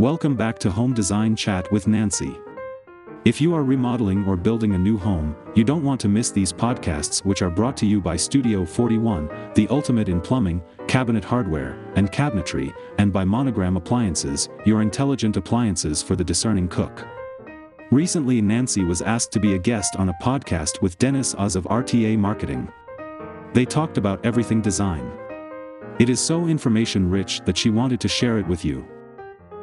Welcome back to Home Design Chat with Nancy. If you are remodeling or building a new home, you don't want to miss these podcasts which are brought to you by Studio 41, the ultimate in plumbing, cabinet hardware, and cabinetry, and by Monogram Appliances, your intelligent appliances for the discerning cook. Recently Nancy was asked to be a guest on a podcast with Dennis Oz of RTA Marketing. They talked about everything design. It is so information rich that she wanted to share it with you.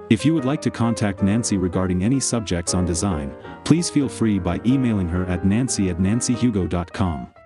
If you would like to contact Nancy regarding any subjects on design, please feel free by emailing her at nancy at nancyhugo.com.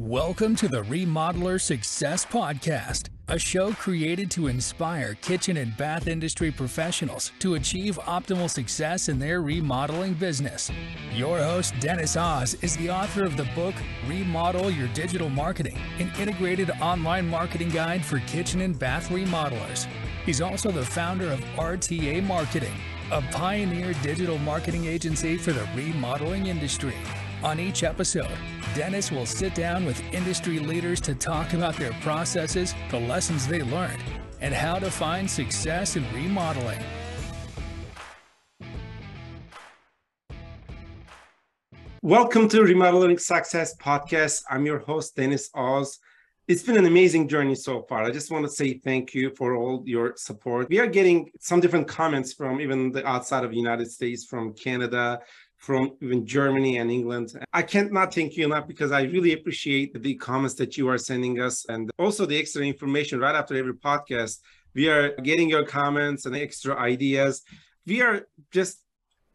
Welcome to the Remodeler Success Podcast, a show created to inspire kitchen and bath industry professionals to achieve optimal success in their remodeling business. Your host, Dennis Oz, is the author of the book Remodel Your Digital Marketing, an integrated online marketing guide for kitchen and bath remodelers. He's also the founder of RTA Marketing, a pioneer digital marketing agency for the remodeling industry. On each episode, Dennis will sit down with industry leaders to talk about their processes, the lessons they learned, and how to find success in remodeling. Welcome to Remodeling Success Podcast. I'm your host, Dennis Oz. It's been an amazing journey so far. I just want to say thank you for all your support. We are getting some different comments from even the outside of the United States, from Canada, from even Germany and England. I can't not thank you enough because I really appreciate the comments that you are sending us and also the extra information right after every podcast. We are getting your comments and extra ideas. We are just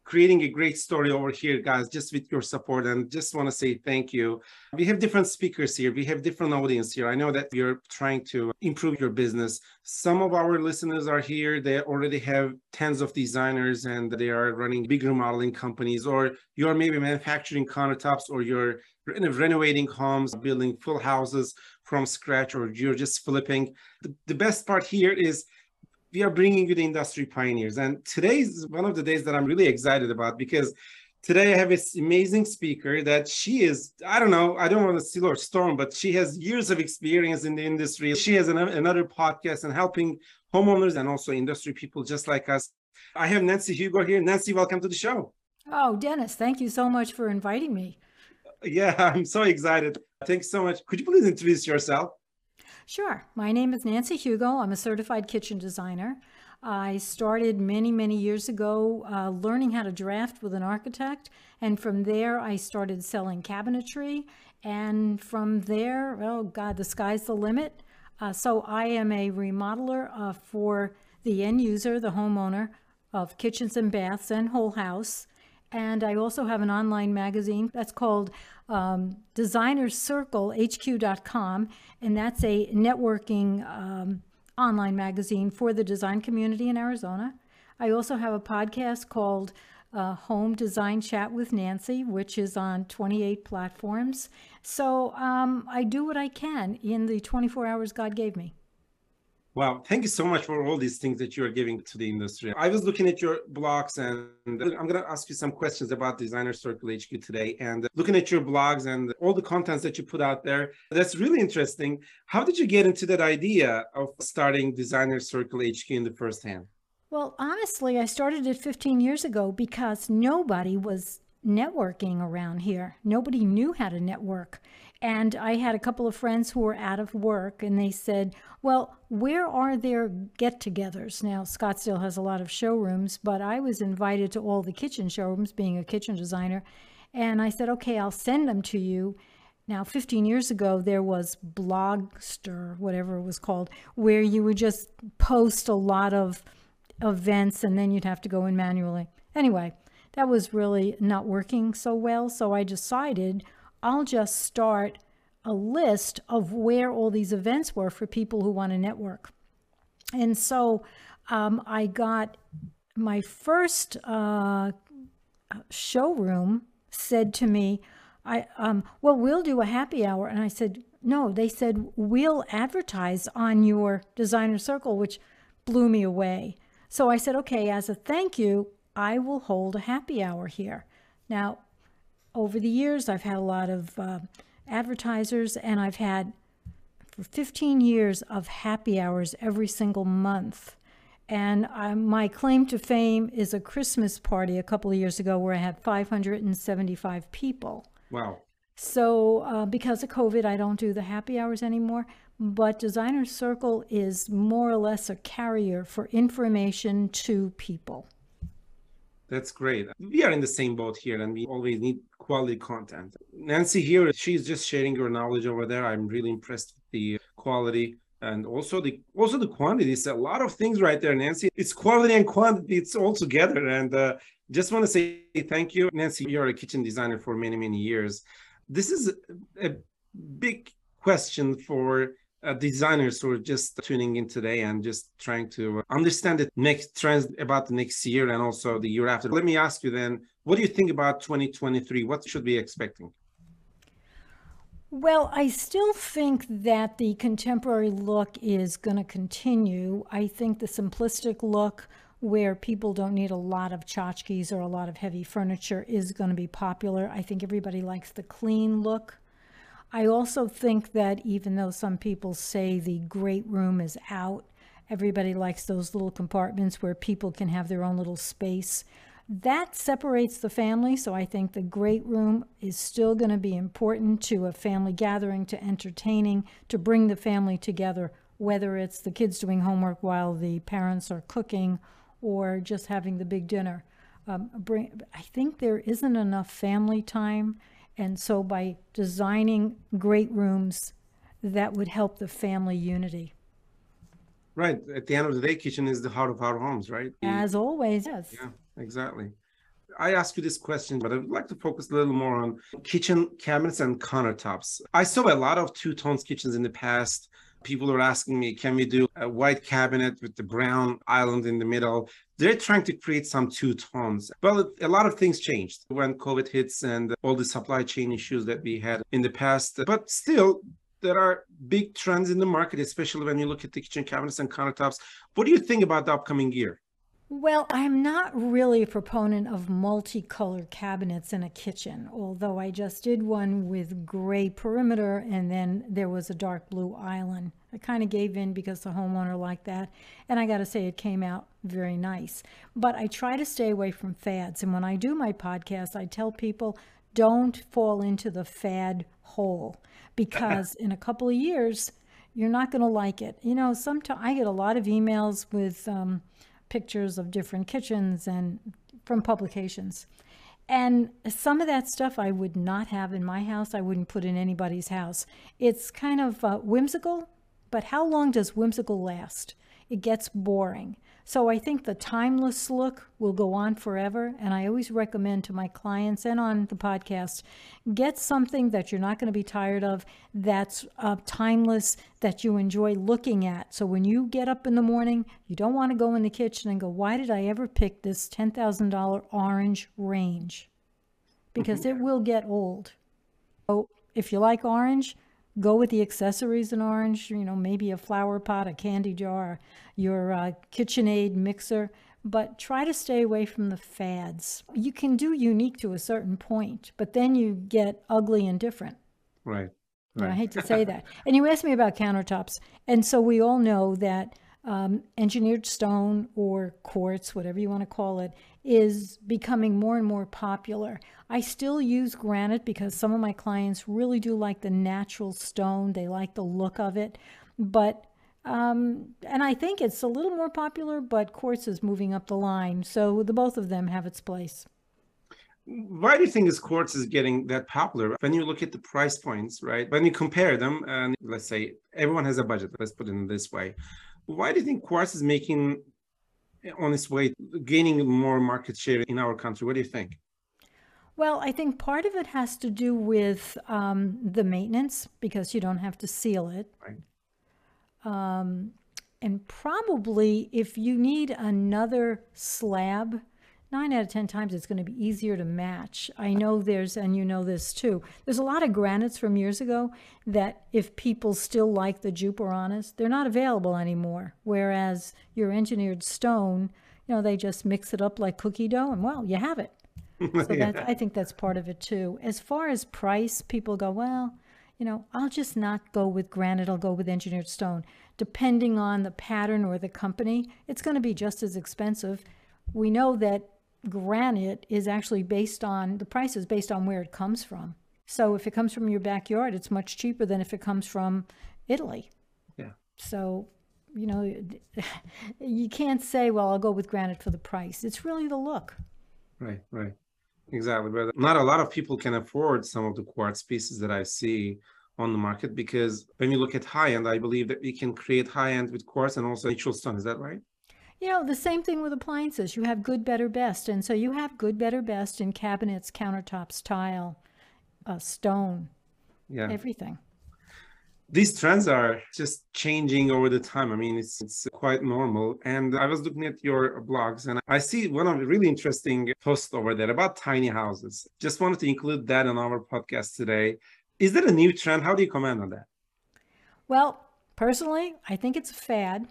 creating a great story over here, guys, just with your support. And just want to say thank you. We have different speakers here. We have different audience here. I know that you're trying to improve your business. Some of our listeners are here. They already have tens of designers and they are running big remodeling companies, or you're maybe manufacturing countertops, or you're renovating homes, building full houses from scratch, or you're just flipping. The, the best part here is we are bringing you the industry pioneers. And today is one of the days that I'm really excited about because today I have this amazing speaker that she is, I don't know, I don't want to steal her storm, but she has years of experience in the industry. She has an, another podcast and helping homeowners and also industry people just like us. I have Nancy Hugo here. Nancy, welcome to the show. Oh, Dennis, thank you so much for inviting me. Yeah, I'm so excited. Thanks so much. Could you please introduce yourself? Sure. My name is Nancy Hugo. I'm a certified kitchen designer. I started many, many years ago uh, learning how to draft with an architect. And from there, I started selling cabinetry. And from there, oh God, the sky's the limit. Uh, so I am a remodeler uh, for the end user, the homeowner of kitchens and baths and whole house. And I also have an online magazine that's called um, designercirclehq.com, and that's a networking um, online magazine for the design community in Arizona. I also have a podcast called uh, Home Design Chat with Nancy, which is on 28 platforms. So um, I do what I can in the 24 hours God gave me. Wow, thank you so much for all these things that you are giving to the industry. I was looking at your blogs and I'm going to ask you some questions about Designer Circle HQ today. And looking at your blogs and all the contents that you put out there, that's really interesting. How did you get into that idea of starting Designer Circle HQ in the first hand? Well, honestly, I started it 15 years ago because nobody was networking around here. Nobody knew how to network. And I had a couple of friends who were out of work, and they said, Well, where are their get togethers? Now, Scottsdale has a lot of showrooms, but I was invited to all the kitchen showrooms, being a kitchen designer. And I said, Okay, I'll send them to you. Now, 15 years ago, there was Blogster, whatever it was called, where you would just post a lot of events and then you'd have to go in manually. Anyway, that was really not working so well. So I decided I'll just start a list of where all these events were for people who want to network. And so um, I got my first uh, showroom said to me, I, um, well, we'll do a happy hour. And I said, no, they said, we'll advertise on your designer circle, which blew me away. So I said, okay, as a thank you, I will hold a happy hour here. Now, over the years, I've had a lot of uh, advertisers and I've had for 15 years of happy hours every single month. And I, my claim to fame is a Christmas party a couple of years ago where I had 575 people. Wow. So, uh, because of COVID, I don't do the happy hours anymore. But Designer Circle is more or less a carrier for information to people. That's great. We are in the same boat here and we always need quality content. Nancy here, she's just sharing her knowledge over there. I'm really impressed with the quality and also the also the quantity. It's a lot of things right there, Nancy. It's quality and quantity. It's all together. And uh, just want to say thank you, Nancy. You're a kitchen designer for many many years. This is a big question for uh, designers who are just tuning in today and just trying to understand the next trends about the next year and also the year after. Let me ask you then, what do you think about 2023? What should we be expecting? Well, I still think that the contemporary look is going to continue. I think the simplistic look, where people don't need a lot of tchotchkes or a lot of heavy furniture, is going to be popular. I think everybody likes the clean look. I also think that even though some people say the great room is out, everybody likes those little compartments where people can have their own little space. That separates the family, so I think the great room is still going to be important to a family gathering, to entertaining, to bring the family together, whether it's the kids doing homework while the parents are cooking or just having the big dinner. Um, bring, I think there isn't enough family time and so by designing great rooms, that would help the family unity. Right. At the end of the day, kitchen is the heart of our homes, right? As always, yes. Yeah, exactly. I ask you this question, but I would like to focus a little more on kitchen cabinets and countertops. I saw a lot of two-tones kitchens in the past people are asking me, can we do a white cabinet with the brown island in the middle? They're trying to create some two tones. Well, a lot of things changed when COVID hits and all the supply chain issues that we had in the past. But still, there are big trends in the market, especially when you look at the kitchen cabinets and countertops. What do you think about the upcoming year? Well, I'm not really a proponent of multicolored cabinets in a kitchen, although I just did one with gray perimeter and then there was a dark blue island. I kind of gave in because the homeowner liked that, and I got to say it came out very nice. But I try to stay away from fads, and when I do my podcast, I tell people don't fall into the fad hole because in a couple of years, you're not going to like it. You know, sometimes I get a lot of emails with, um, pictures of different kitchens and from publications. And some of that stuff I would not have in my house. I wouldn't put in anybody's house. It's kind of uh, whimsical, but how long does whimsical last? It gets boring. So I think the timeless look will go on forever. And I always recommend to my clients and on the podcast get something that you're not going to be tired of, that's uh, timeless, that you enjoy looking at. So when you get up in the morning, you don't want to go in the kitchen and go, why did I ever pick this $10,000 orange range? Because mm-hmm. it will get old. So if you like orange, go with the accessories in orange, you know, maybe a flower pot, a candy jar, your uh, KitchenAid mixer, but try to stay away from the fads. You can do unique to a certain point, but then you get ugly and different. Right. right. I hate to say that. And you asked me about countertops. And so we all know that um, engineered stone or quartz, whatever you want to call it, is becoming more and more popular. I still use granite because some of my clients really do like the natural stone, they like the look of it. But um, and I think it's a little more popular, but quartz is moving up the line. So the both of them have its place. Why do you think this quartz is getting that popular? When you look at the price points, right? When you compare them, and let's say everyone has a budget, let's put it in this way. Why do you think quartz is making on its way gaining more market share in our country? What do you think? Well, I think part of it has to do with um, the maintenance because you don't have to seal it. Right. Um, and probably if you need another slab, nine out of 10 times it's going to be easier to match. I know there's, and you know this too, there's a lot of granites from years ago that if people still like the Juparanas, they're not available anymore. Whereas your engineered stone, you know, they just mix it up like cookie dough and well, you have it. So yeah. I think that's part of it too. As far as price, people go, well, you know, I'll just not go with granite, I'll go with engineered stone. Depending on the pattern or the company, it's going to be just as expensive. We know that granite is actually based on the price is based on where it comes from. So if it comes from your backyard, it's much cheaper than if it comes from Italy. Yeah. So, you know, you can't say, well, I'll go with granite for the price. It's really the look. Right, right. Exactly. But not a lot of people can afford some of the quartz pieces that I see on the market because when you look at high end, I believe that we can create high end with quartz and also natural stone. Is that right? You know, the same thing with appliances. You have good, better, best. And so you have good, better, best in cabinets, countertops, tile, uh, stone, Yeah. everything. These trends are just changing over the time. I mean, it's it's quite normal. And I was looking at your blogs and I see one of the really interesting posts over there about tiny houses. Just wanted to include that on our podcast today. Is that a new trend? How do you comment on that? Well, personally, I think it's a fad.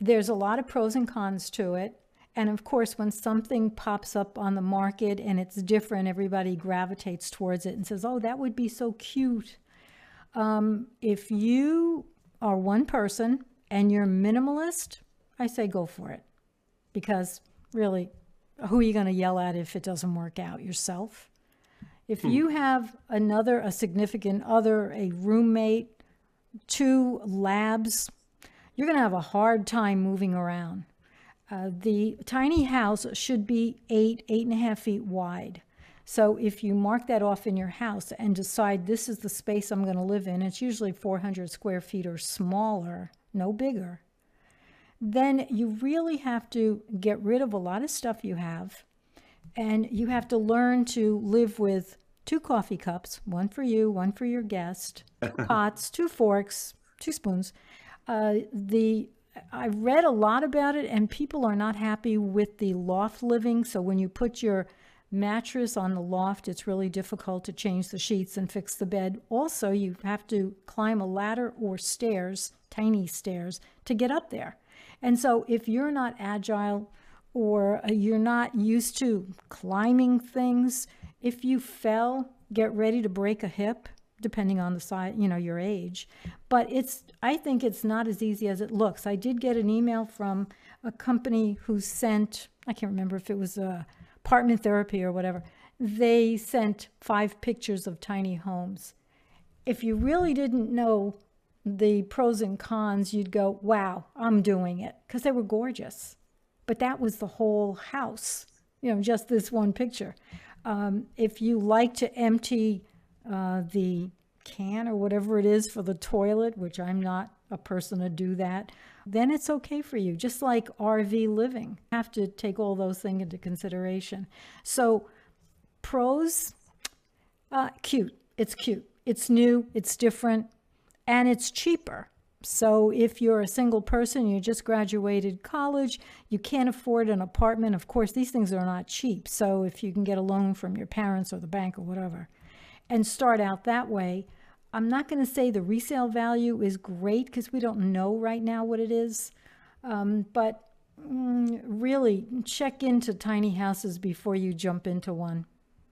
There's a lot of pros and cons to it. And of course, when something pops up on the market and it's different, everybody gravitates towards it and says, oh, that would be so cute. Um, if you are one person and you're minimalist, I say go for it. Because really, who are you going to yell at if it doesn't work out? Yourself? If you have another, a significant other, a roommate, two labs, you're going to have a hard time moving around. Uh, the tiny house should be eight, eight and a half feet wide. So if you mark that off in your house and decide this is the space I'm going to live in, it's usually 400 square feet or smaller, no bigger, then you really have to get rid of a lot of stuff you have. And you have to learn to live with two coffee cups, one for you, one for your guest, two pots, two forks, two spoons. Uh, the I read a lot about it, and people are not happy with the loft living. So when you put your mattress on the loft, it's really difficult to change the sheets and fix the bed. Also, you have to climb a ladder or stairs, tiny stairs, to get up there. And so if you're not agile or uh, you're not used to climbing things, if you fell, get ready to break a hip depending on the size, you know, your age. But it's, I think it's not as easy as it looks. I did get an email from a company who sent, I can't remember if it was a apartment therapy or whatever. They sent five pictures of tiny homes. If you really didn't know the pros and cons, you'd go, wow, I'm doing it, because they were gorgeous. But that was the whole house, you know, just this one picture. Um, if you like to empty uh, the can or whatever it is for the toilet, which I'm not a person to do that, then it's okay for you. Just like RV living, you have to take all those things into consideration. So, pros, uh, cute. It's cute. It's new. It's different, and it's cheaper. So, if you're a single person, you just graduated college, you can't afford an apartment. Of course, these things are not cheap. So, if you can get a loan from your parents or the bank or whatever, and start out that way. I'm not going to say the resale value is great because we don't know right now what it is. Um, but mm, really, check into tiny houses before you jump into one.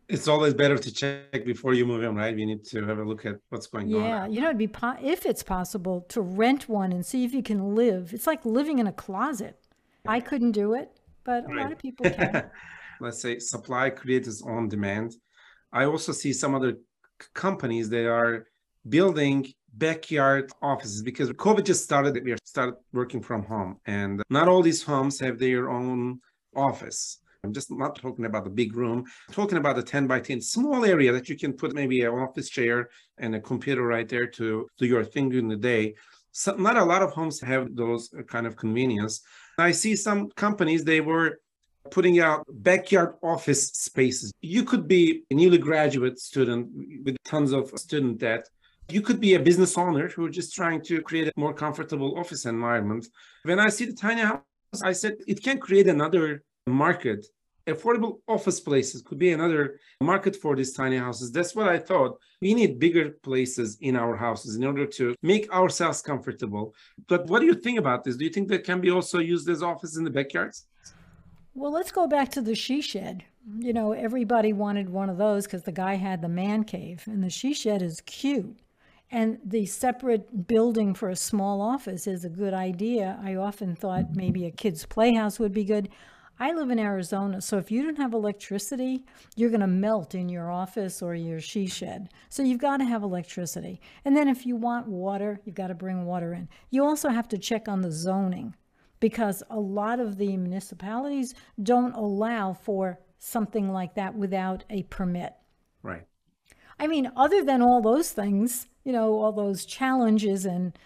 It's always better to check before you move in, right? We need to have a look at what's going on. Yeah, you know, it'd be po- if it's possible to rent one and see if you can live. It's like living in a closet. I couldn't do it, but a lot of people can. Let's say supply creates its own demand. I also see some other companies that are building backyard offices because COVID just started. We started working from home, and not all these homes have their own office. I'm just not talking about the big room, I'm talking about a 10 by 10 small area that you can put maybe an office chair and a computer right there to do your thing during the day. So not a lot of homes have those kind of convenience. I see some companies, they were putting out backyard office spaces. You could be a newly graduate student with tons of student debt. You could be a business owner who are just trying to create a more comfortable office environment. When I see the tiny house, I said it can create another market. Affordable office places could be another market for these tiny houses. That's what I thought. We need bigger places in our houses in order to make ourselves comfortable. But what do you think about this? Do you think that can be also used as office in the backyards? Well, let's go back to the she shed. you know, everybody wanted one of those because the guy had the man cave, and the she shed is cute. And the separate building for a small office is a good idea. I often thought maybe a kid's playhouse would be good. I live in Arizona, so if you don't have electricity, you're going to melt in your office or your she shed. So you've got to have electricity. And then if you want water, you've got to bring water in. You also have to check on the zoning because a lot of the municipalities don't allow for something like that without a permit. Right. I mean, other than all those things, you know, all those challenges and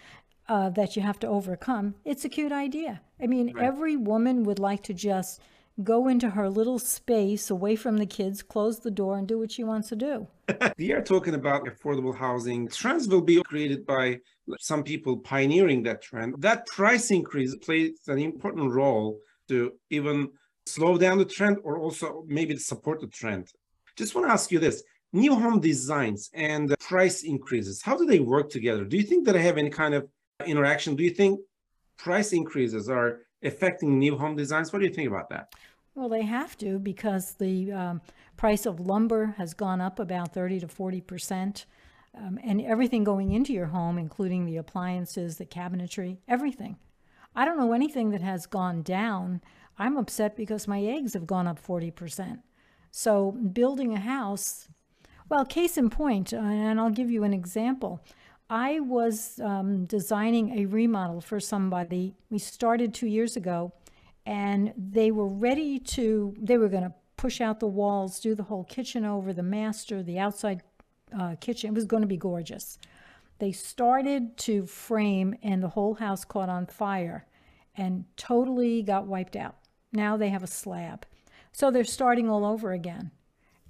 uh, that you have to overcome, it's a cute idea. I mean, right. every woman would like to just go into her little space away from the kids, close the door, and do what she wants to do. we are talking about affordable housing. Trends will be created by some people pioneering that trend. That price increase plays an important role to even slow down the trend or also maybe support the trend. Just want to ask you this new home designs and price increases, how do they work together? Do you think that I have any kind of interaction? Do you think price increases are affecting new home designs? What do you think about that? Well, they have to because the um, price of lumber has gone up about 30 to 40 percent. Um, and everything going into your home, including the appliances, the cabinetry, everything. I don't know anything that has gone down. I'm upset because my eggs have gone up 40%. So, building a house, well, case in uh, and I'll give you an example. I was um, designing a remodel for somebody. We started two years ago, and they were ready to, they were going to push out the walls, do the whole kitchen over, the master, the outside uh, kitchen. It was going to be gorgeous. They started to frame, and the whole house caught on fire and totally got wiped out. Now they have a slab. So they're starting all over again.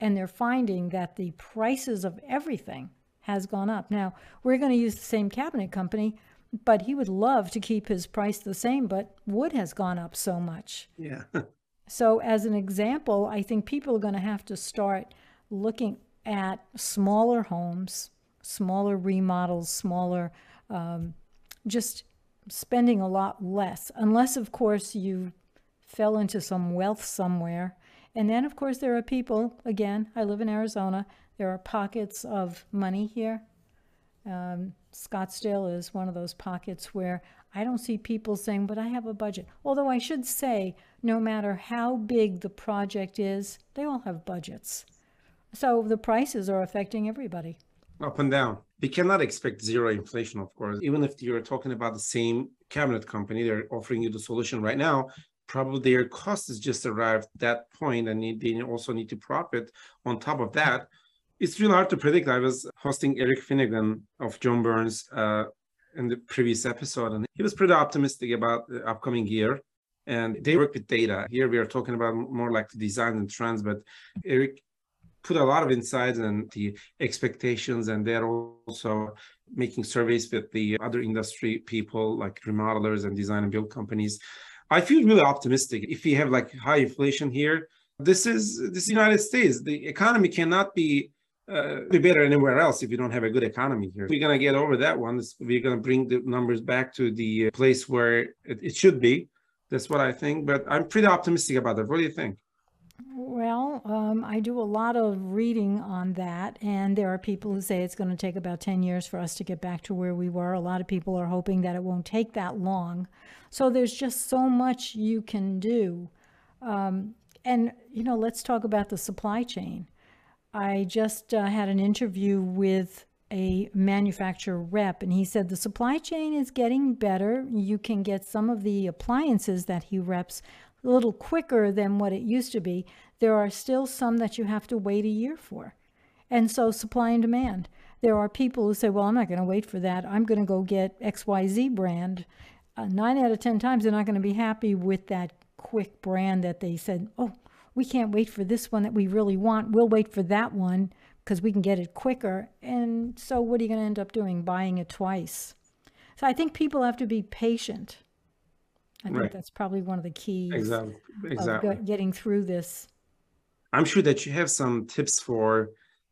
And they're finding that the prices of everything has gone up. Now, we're going to use the same cabinet company, but he would love to keep his price the same, but wood has gone up so much. Yeah. so, as an example, I think people are going to have to start looking at smaller homes, smaller remodels, smaller, um, just spending a lot less, unless, of course, you fell into some wealth somewhere. And then, of course, there are people, again, I live in Arizona, there are pockets of money here. Um, Scottsdale is one of those pockets where I don't see people saying, but I have a budget. Although I should say, no matter how big the project is, they all have budgets. So the prices are affecting everybody. Up and down. We cannot expect zero inflation, of course. Even if you're talking about the same cabinet company, they're offering you the solution right now. Probably their cost has just arrived at that point, and they also need to profit on top of that. It's really hard to predict. I was hosting Eric Finnegan of John Burns uh, in the previous episode, and he was pretty optimistic about the upcoming year. And they work with data. Here we are talking about more like the design and trends, but Eric put a lot of insights and the expectations and they're also making surveys with the other industry people like remodelers and design and build companies i feel really optimistic if we have like high inflation here this is this united states the economy cannot be uh, be better anywhere else if you don't have a good economy here. We're going to get over that one. We're going to bring the numbers back to the place where it, it should be. That's what I think. But I'm pretty optimistic about that. What do you think? Well, um, I do a lot of reading on that, and there are people who say it's going to take about 10 years for us to get back to where we were. A lot of people are hoping that it won't take that long. So there's just so much you can do. Um, and, you know, let's talk about the supply chain. I just uh, had an interview with a manufacturer rep, and he said the supply chain is getting better. You can get some of the appliances that he reps a little quicker than what it used to be, there are still some that you have to wait a year for. And so, supply and demand. There are people who say, Well, I'm not going to wait for that. I'm going to go get XYZ brand. Uh, nine out of 10 times, they're not going to be happy with that quick brand that they said, Oh, we can't wait for this one that we really want. We'll wait for that one because we can get it quicker. And so, what are you going to end up doing? Buying it twice. So, I think people have to be patient I think right. that's probably one of the keys exactly. exactly. getting through this. I'm sure that you have some tips for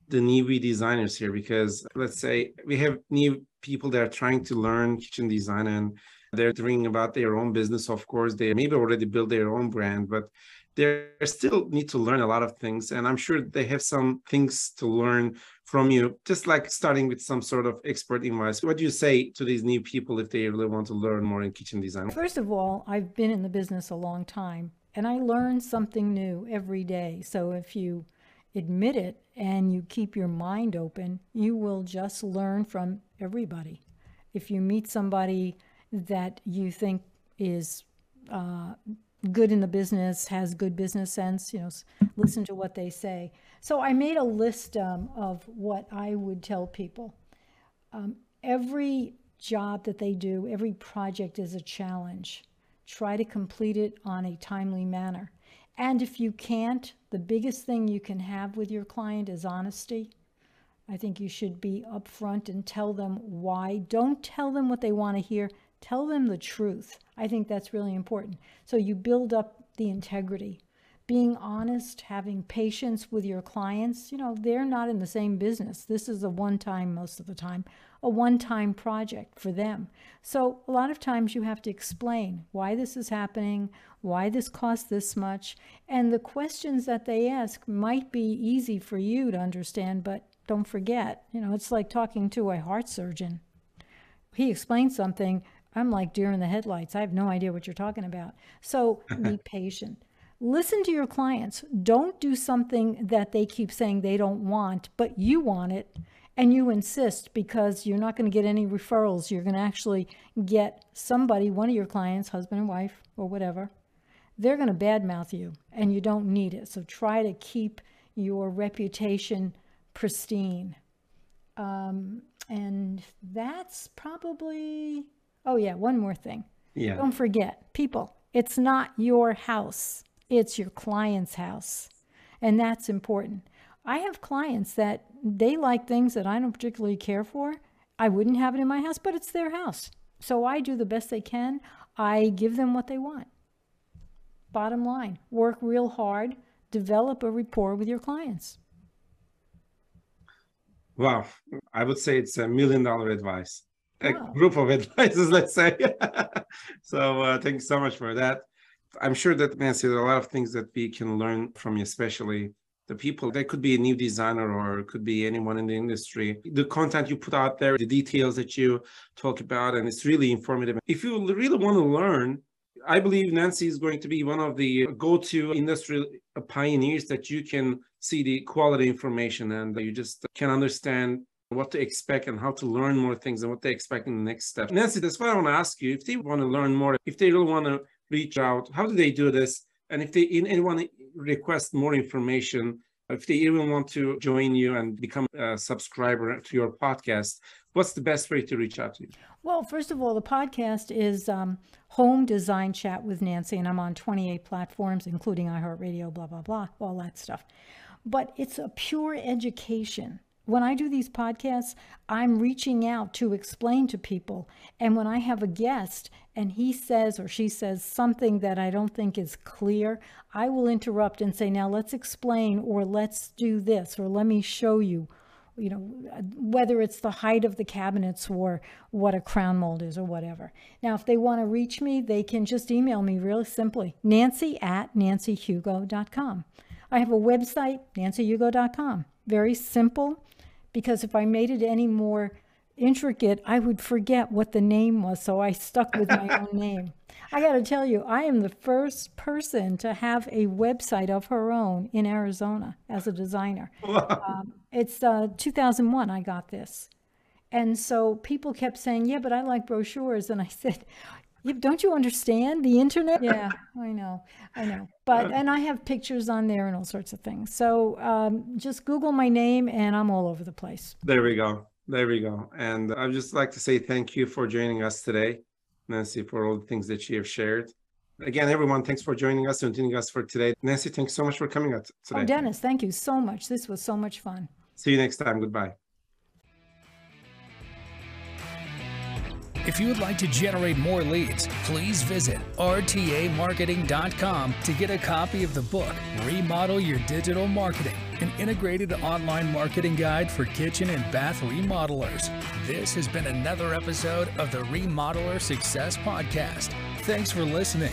the newbie designers here because let's say we have new people that are trying to learn kitchen design and they're thinking about their own business. Of course, they maybe already built their own brand, but they still need to learn a lot of things. And I'm sure they have some things to learn from you, just like starting with some sort of expert advice. What do you say to these new people if they really want to learn more in kitchen design? First of all, I've been in the business a long time and I learn something new every day. So if you admit it and you keep your mind open, you will just learn from everybody. If you meet somebody that you think is uh, good in the business, has good business sense, you know, listen to what they say. So I made a list um, of what I would tell people. Um, every job that they do, every project is a challenge. Try to complete it on a timely manner. And if you can't, the biggest thing you can have with your client is honesty. I think you should be upfront and tell them why. Don't tell them what they want to hear. Tell them the truth. I think that's really important. So you build up the integrity. Being honest, having patience with your clients, you know, they're not in the same business. This is a one time, most of the time, a one time project for them. So a lot of times you have to explain why this is happening, why this costs this much. And the questions that they ask might be easy for you to understand, but don't forget, you know, it's like talking to a heart surgeon. He explains something, I'm like deer in the headlights. I have no idea what you're talking about. So be patient. Listen to your clients. Don't do something that they keep saying they don't want, but you want it and you insist because you're not going to get any referrals. You're going to actually get somebody, one of your clients, husband and wife or whatever, they're going to badmouth you and you don't need it. So try to keep your reputation pristine. Um, and that's probably, oh, yeah, one more thing. Yeah. Don't forget, people, it's not your house, it's your client's house. And that's important. I have clients that they like things that I don't particularly care for. I wouldn't have it in my house, but it's their house. So I do the best they can. I give them what they want. Bottom line, work real hard, develop a rapport with your clients. Wow, I would say it's a million dollar advice, a wow. group of advisors, let's say. so uh, thank you so much for that. I'm sure that Nancy, there are a lot of things that we can learn from you, especially the people. They could be a new designer or could be anyone in the industry. The content you put out there, the details that you talk about, and it's really informative. If you really want to learn, I believe Nancy is going to be one of the go-to industry pioneers that you can see the quality information and you just can understand what to expect and how to learn more things and what they expect in the next step. Nancy, that's why I want to ask you. If they want to learn more, if they really want to reach out, how do they do this? And if they anyone request more information, if they even want to join you and become a subscriber to your podcast, what's the best way to reach out to you? Well, first of all, the podcast is um, Home Design Chat with Nancy, and I'm on 28 platforms, including iHeartRadio, blah, blah, blah, all that stuff. But it's a pure education. When I do these podcasts, I'm reaching out to explain to people. And when I have a guest and he says or she says something that I don't think is clear, I will interrupt and say, Now let's explain, or let's do this, or let me show you you know, whether it's the height of the cabinets or what a crown mold is or whatever. Now, if they want to reach me, they can just email me really simply, nancy at nancyhugo.com. I have a website, nancyhugo.com. Very simple, because if I made it any more intricate, I would forget what the name was, so I stuck with my own name. I got to tell you, I am the first person to have a website of her own in Arizona as a designer. Um, it's uh, 2001 I got this. And so people kept saying, Yeah, but I like brochures. And I said, Don't you understand the internet? Yeah, I know. I know. But, and I have pictures on there and all sorts of things. So um, just Google my name and I'm all over the place. There we go. There we go. And I'd just like to say thank you for joining us today. Nancy, for all the things that you have shared. Again, everyone, thanks for joining us and tuning us for today. Nancy, thanks so much for coming out today. Oh, Dennis, thank you so much. This was so much fun. See you next time. Goodbye. If you would like to generate more leads, please visit rtamarketing.com to get a copy of the book, Remodel Your Digital Marketing, an integrated online marketing guide for kitchen and bath remodelers. This has been another episode of the Remodeler Success Podcast. Thanks for listening.